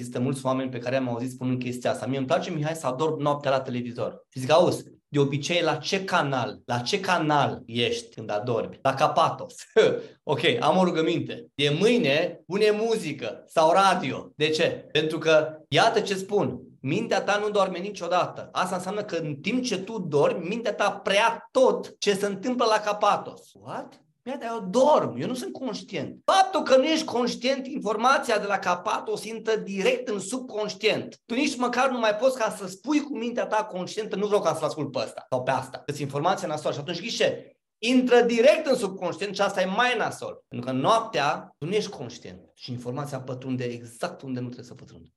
există mulți oameni pe care am auzit spunând chestia asta. Mie îmi place, Mihai, să adorm noaptea la televizor. Și zic, auzi, de obicei, la ce canal? La ce canal ești când adormi? La Capatos. ok, am o rugăminte. De mâine pune muzică sau radio. De ce? Pentru că, iată ce spun, mintea ta nu doarme niciodată. Asta înseamnă că în timp ce tu dormi, mintea ta prea tot ce se întâmplă la Capatos. What? Ia, dar eu dorm, eu nu sunt conștient. Faptul că nu ești conștient, informația de la Capatos intră direct în subconștient. Tu nici măcar nu mai poți ca să spui cu mintea ta conștientă, nu vreau ca să-l ascult pe ăsta sau pe asta. Că informația nasoală și atunci știi ce? Intră direct în subconștient și asta e mai nasol. Pentru că noaptea tu nu ești conștient și informația pătrunde exact unde nu trebuie să pătrundă.